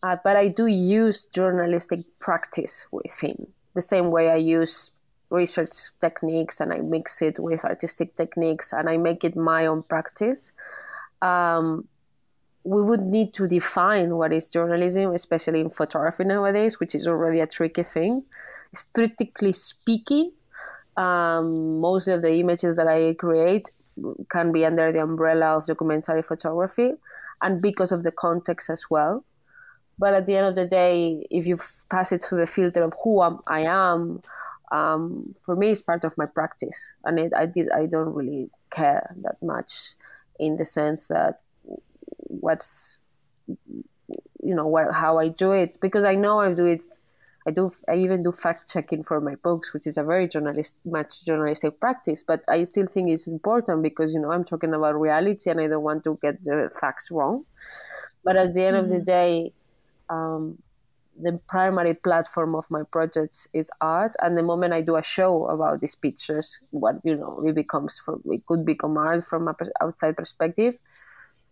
Uh, but I do use journalistic practice with him the same way I use research techniques and I mix it with artistic techniques and I make it my own practice. Um, we would need to define what is journalism, especially in photography nowadays, which is already a tricky thing. Strictly speaking, um, most of the images that I create can be under the umbrella of documentary photography, and because of the context as well. But at the end of the day, if you pass it through the filter of who I am, um, for me, it's part of my practice, and it, I did. I don't really care that much, in the sense that what's you know what, how I do it because I know I do it. I do. I even do fact checking for my books, which is a very journalist, much journalistic practice. But I still think it's important because you know I'm talking about reality, and I don't want to get the facts wrong. But at the end mm-hmm. of the mm-hmm. day, um, the primary platform of my projects is art and the moment i do a show about these pictures what you know it becomes from it could become art from an outside perspective.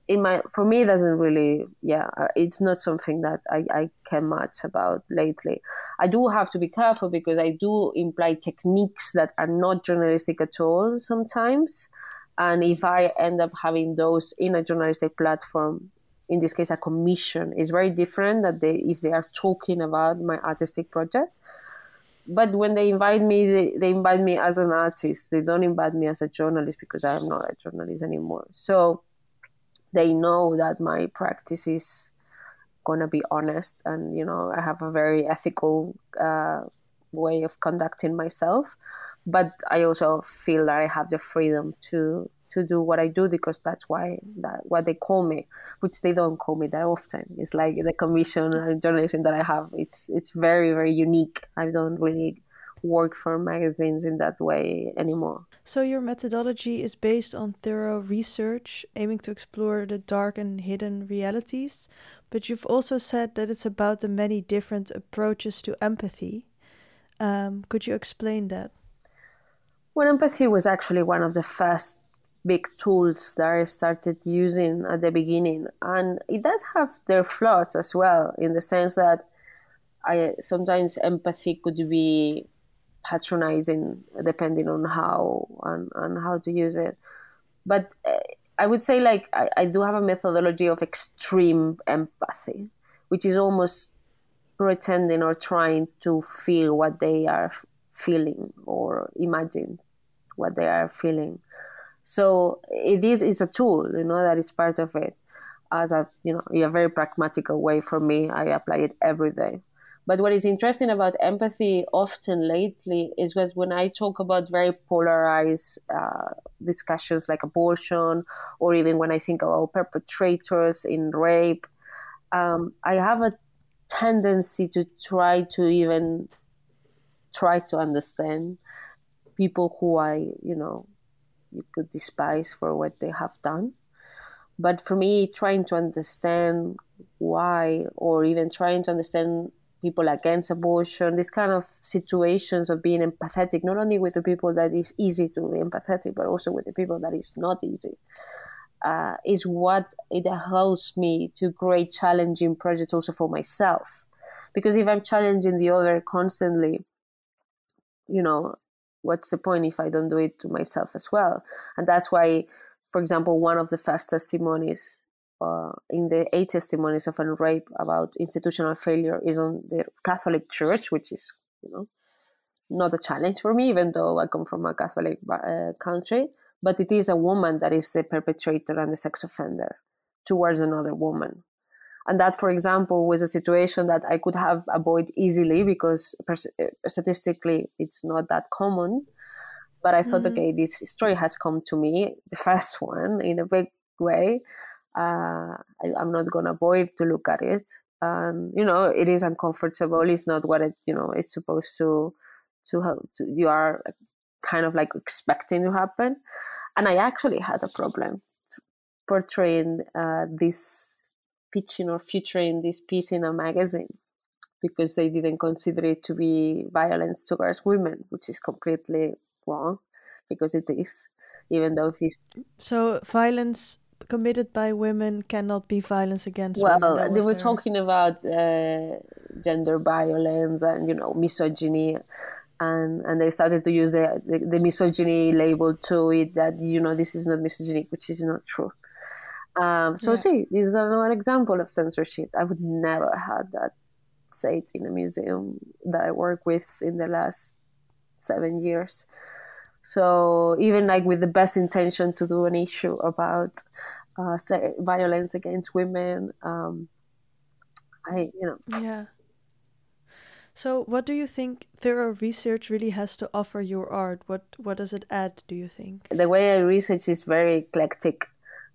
In my for me it doesn't really yeah uh, it's not something that I, I care much about lately. I do have to be careful because i do imply techniques that are not journalistic at all sometimes. And if i end up having those in a journalistic platform in this case a commission. Is very different that they if they are talking about my artistic project. But when they invite me they, they invite me as an artist. They don't invite me as a journalist because i'm not a journalist anymore. So they know that my practice is to be honest and you know i have a very ethical uh, way of conducting myself. But i also feel that i have the freedom to to do what I do because that's why that what they call me, which they don't call me that often. It's like the commission and journalism that I have. It's it's very very unique. I don't really work for magazines in that way anymore. So your methodology is based on thorough research, aiming to explore the dark and hidden realities, but you've also said that it's about the many different approaches to empathy. Um, could you explain that? Well, empathy was actually one of the first big tools that I started using at the beginning, and it does have their flaws as well, in the sense that I sometimes empathy could be patronizing depending on how and, and how to use it. But uh, I would say like I, I do have a methodology of extreme empathy, which is almost pretending or trying to feel what they are feeling or imagine what they are feeling. So it is is a tool, you know, that is part of it. As a you know, a very pragmatical way for me, I apply it every day. But what is interesting about empathy often lately is that when I talk about very polarized uh, discussions like abortion, or even when I think about perpetrators in rape, um, I have a tendency to try to even try to understand people who I, you know, you could despise for what they have done. But for me, trying to understand why, or even trying to understand people against abortion, these kind of situations of being empathetic, not only with the people that is easy to be empathetic, but also with the people that is not easy, uh, is what it helps me to create challenging projects also for myself. Because if I'm challenging the other constantly, you know, what's the point if I don't do it to myself as well? And that's why, for example, one of the first testimonies uh, in the eight testimonies of a rape about institutional failure is on the Catholic Church, which is you know not a challenge for me, even though I come from a Catholic uh, country. But it is a woman that is the perpetrator and the sex offender towards another woman. And that, for example, was a situation that I could have avoided easily because uh, statistically it's not that common. But I thought, mm-hmm. okay, this story has come to me, the first <laughs> one, in a big way uh, I, am not gonna avoid to look at it. And you know, it is uncomfortable. It's not what it you know it's supposed to to have. To, you are kind of like expecting to happen. And I actually had a problem portraying uh, this pitching or featuring this piece in a magazine because they didn't consider it to be violence towards women, which is completely wrong because it is, even though it's so violence committed by women cannot be violence against well, women. they were their... talking about uh, gender violence and you know misogyny, and and they started to use the, the, the misogyny label to it that you know this is not misogyny, which is not true. Um, so yeah. see, this is another example of censorship. I would never had that said in a museum that I work with in the last seven years. So even like with the best intention to do an issue about uh, say, violence against women, um, I you know yeah. So what do you think thorough research really has to offer your art? What what does it add? Do you think the way I research is very eclectic,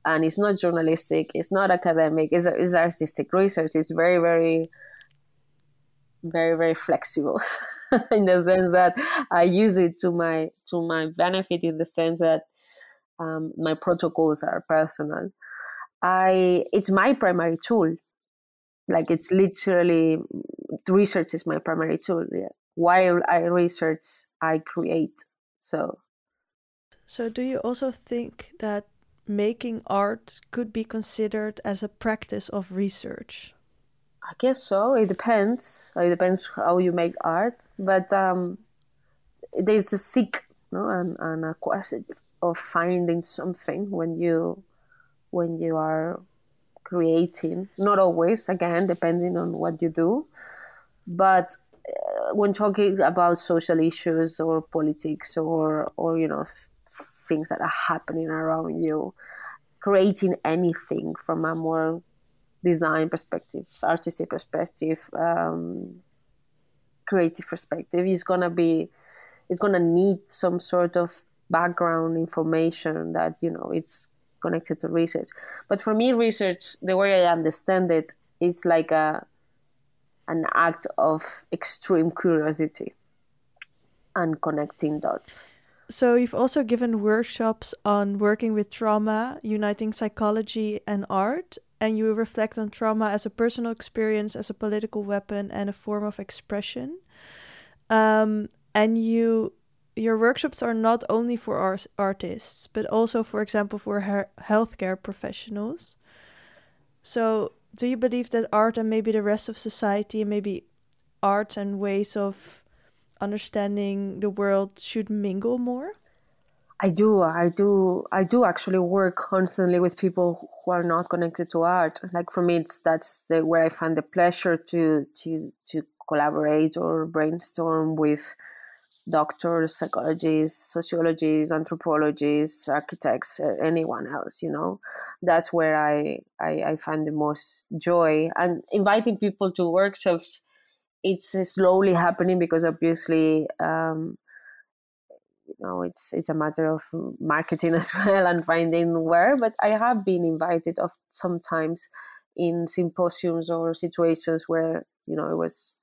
and it's not journalistic, it's not academic, it's, it's artistic research. It's very very very very flexible <laughs> in the sense that I use it to my to my benefit in the sense that um, my protocols are personal. I it's my primary tool. Like it's literally research is my primary tool. Yeah. While I research, I create. So. So do you also think that making art could be considered as a practice of research? I guess so. It depends. It depends how you make art, but um, there's the seek, no, and, and a quest of finding something when you when you are creating. Not always, again, depending on what you do, but uh, when talking about social issues or politics or or you know things that are happening around you, creating anything from a more design perspective, artistic perspective, um, creative perspective is gonna be it's gonna need some sort of background information that you know it's connected to research. But for me, research, the way I understand it, is like a an act of extreme curiosity and connecting dots. So you've also given workshops on working with trauma, uniting psychology and art, and you reflect on trauma as a personal experience, as a political weapon, and a form of expression. Um, and you your workshops are not only for art- artists, but also, for example, for he- healthcare professionals. So, do you believe that art and maybe the rest of society, and maybe art and ways of understanding the world should mingle more? I do, I do, I do actually work constantly with people who are not connected to art. Like for me, it's that's the, where I find the pleasure to to to collaborate or brainstorm with doctors, psychologists, sociologists, anthropologists, architects, anyone else. You know, that's where I, I I find the most joy. And inviting people to workshops, it's slowly happening because obviously. Um, you know it's it's a matter of marketing <laughs> as well and finding where but i have been invited of sometimes in symposiums or situations where you know it was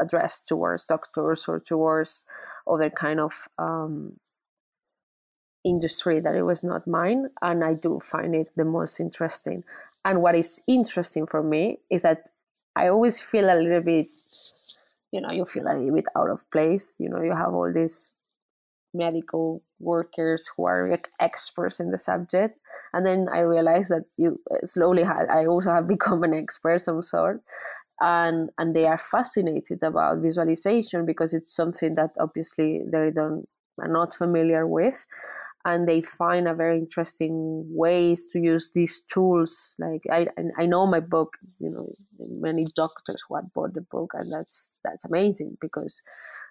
addressed towards doctors or towards other kind of um, industry that it was not mine and i do find it the most interesting and what is interesting for me is that i always feel a little bit you know you feel a little bit out of place you know you have all these medical workers who are experts in the subject and then i realized that you uh, slowly had i also have <laughs> become an expert some sort and and they are fascinated about visualization because it's something that obviously they don't are not familiar with and they find a very interesting ways to use these tools. Like i i know my book you know many doctors who had bought the book and that's that's amazing because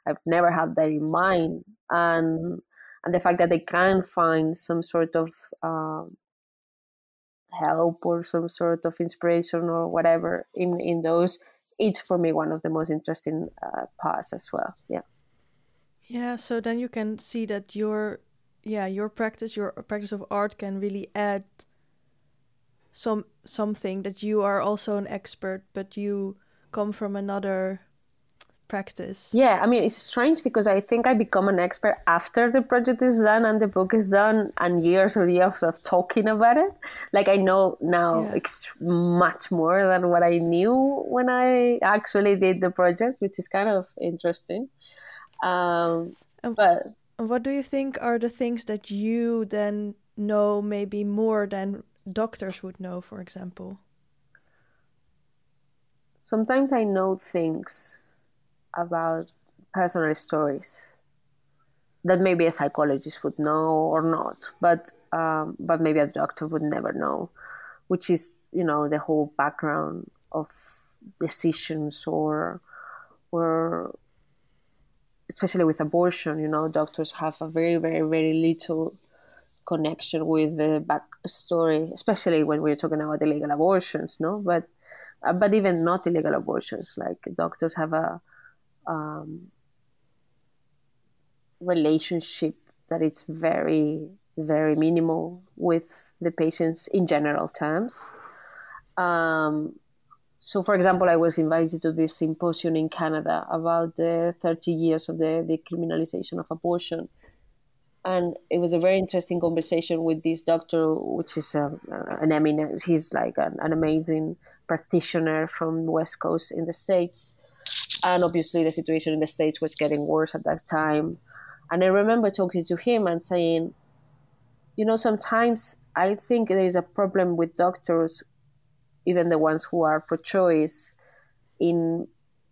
i've never had that in mind. And and the fact that they can find some sort of um, help or some sort of inspiration or whatever in in those it's for me one of the most interesting uh, parts as well. Yeah. Yeah so then you can see that your yeah your practice your practice of art can really add some something that you are also an expert but you come from another practice. Yeah i mean it's strange because i think i become an expert after the project is done and the book is done and years or years of talking about it. Like i know now yeah. much more than what i knew when i actually did the project which is kind of interesting. Um, but what do you think are the things that you then know maybe more than doctors would know, for example? Sometimes I know things about personal stories that maybe a psychologist would know or not, but um, but maybe a doctor would never know, which is you know the whole background of decisions or or especially with abortion, you know, doctors have a very, very, very little connection with the backstory, especially when we're talking about illegal abortions, no? But uh, but even not illegal abortions, like doctors have a um, relationship that it's very, very minimal with the patients in general terms. Um, so, for example, I was invited to this symposium in Canada about the 30 years of the decriminalization of abortion. And it was a very interesting conversation with this doctor, which is a, uh, an eminent, he's like an, an amazing practitioner from West Coast in the States. And obviously, the situation in the States was getting worse at that time. And I remember talking to him and saying, you know, sometimes I think there is a problem with doctors even the ones who are pro-choice, in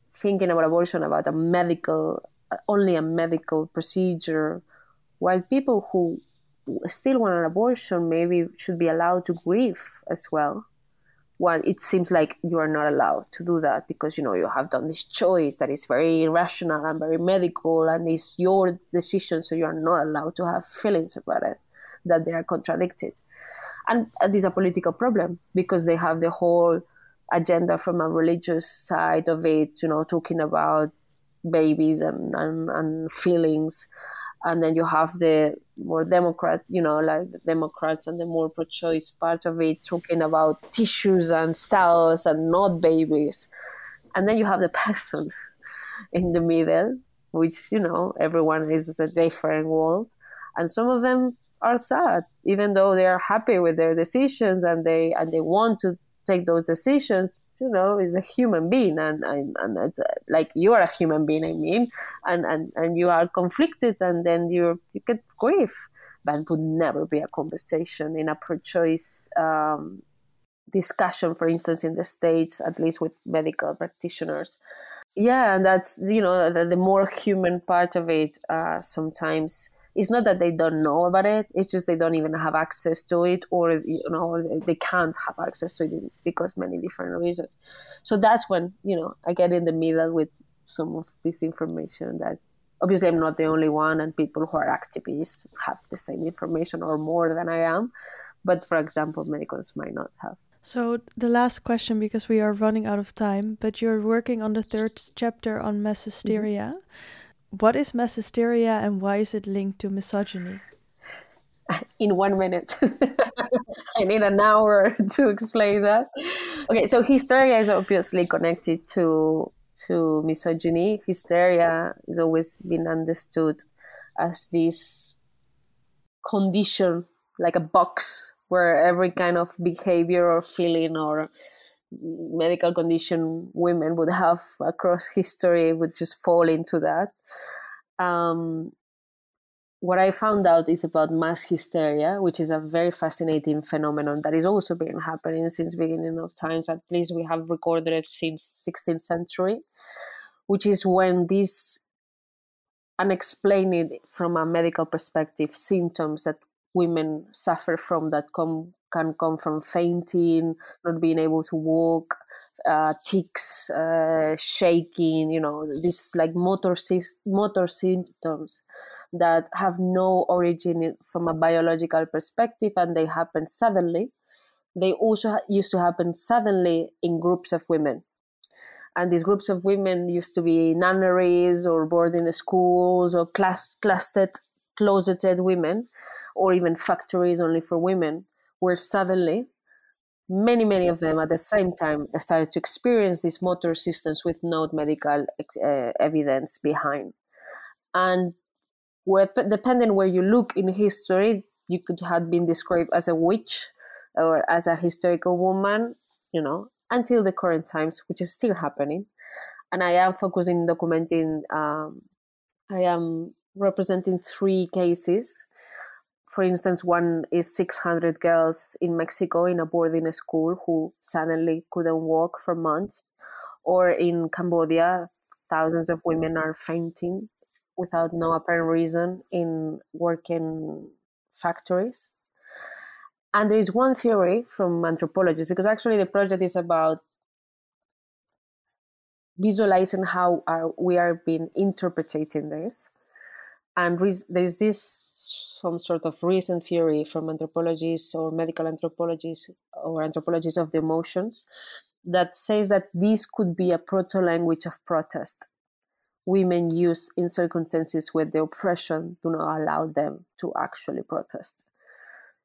thinking about abortion about a medical, only a medical procedure, while people who still want an abortion maybe should be allowed to grieve as well. Well, it seems like you are not allowed to do that because you know you have done this choice that is very rational and very medical and it's your decision, so you are not allowed to have feelings about it that they are contradicted and it is a political problem because they have the whole agenda from a religious side of it, you know, talking about babies and, and, and feelings. And then you have the more Democrat, you know, like Democrats and the more pro choice part of it, talking about tissues and cells and not babies. And then you have the <laughs> person in the middle, which, you know, everyone is a different world. And some of them are sad, even though they are happy with their decisions and they and they want to take those decisions you know is a human being and and, and it's uh, like you are a human being i mean and and and you are conflicted and then you you get grief. But it would never be a conversation in a pro-choice um, discussion for instance in the states at least with medical practitioners. Yeah and that's you know the, the more human part of it uh, sometimes it's not that they don't know about it it's just they don't even have access to it or you know they can't have access to it because many different reasons. So that's when you know i get in the middle with some of this information that obviously i'm not the only one and people who are activists have the same information or more than i am but for example medicals might not have. So the last question because we are running out of time but you're working on the third chapter on mass hysteria mm-hmm what is mass hysteria and why is it linked to misogyny? <laughs> In one minute. <laughs> I need an hour <laughs> to explain that. Okay, so hysteria is obviously connected to to misogyny. Hysteria has always been understood as this condition, like a box where every kind of behavior or feeling or medical condition women would have across history would just fall into that. Um, what I found out is about mass hysteria, which is a very fascinating phenomenon that is also been happening since beginning of times. At least we have recorded it since 16th century, which is when these unexplained from a medical perspective symptoms that women suffer from that come can come from fainting, not being able to walk, uh, tics, uh, shaking, you know, these like motor, motor symptoms that have no origin from a biological perspective and they happen suddenly. They also used to happen suddenly in groups of women. And these groups of women used to be nunneries or boarding schools or class, clustered, closeted women, or even factories only for women where suddenly many many of them at the same time started to experience these motor systems with no medical uh, evidence behind. And where, depending where you look in history you could have been described as a witch or as a hysterical woman you know until the current times which is still happening. And i am focusing documenting um, i am representing three cases for instance, one is 600 girls in Mexico in a boarding school who suddenly couldn't walk for months. Or in Cambodia, thousands of women are fainting without no apparent reason in working factories. And there is one theory from anthropologists, because actually the project is about visualizing how are, we are being interpreting this. And there's this some sort of recent theory from anthropologists or medical anthropologists or anthropologists of the emotions that says that this could be a proto language of protest. Women use in circumstances where the oppression do not allow them to actually protest.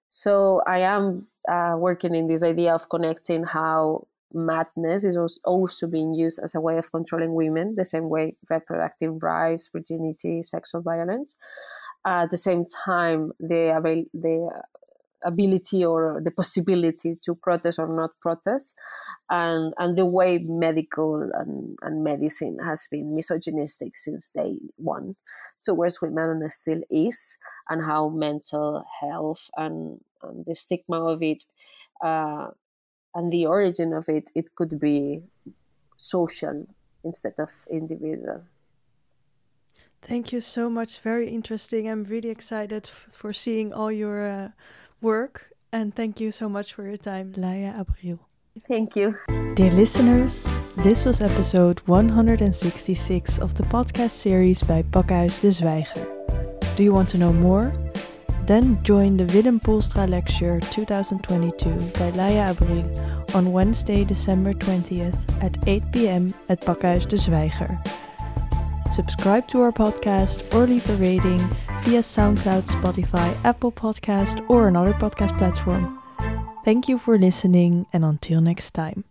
So i am uh, working in this idea of connecting how madness is also being used as a way of controlling women the same way reproductive rights virginity sexual violence at the same time the avail the ability or the possibility to protest or not protest. And and the way medical and, and medicine has been misogynistic since day one towards women and still is and how mental health and, and the stigma of it uh, and the origin of it it could be social instead of individual Thank you so much. Very interesting. I'm really excited for seeing all your uh, work. And thank you so much for your time, Laia Abril. Thank you. Dear listeners, this was episode 166 of the podcast series by Pakhuis de Zwijger. Do you want to know more? Then join the Willem Poelstra Lecture 2022 by Laia Abril on Wednesday, December 20th at 8 pm at Pakhuis de Zwijger subscribe to our podcast, or leave a rating via SoundCloud, Spotify, Apple Podcast, or another podcast platform. Thank you for listening, and until next time.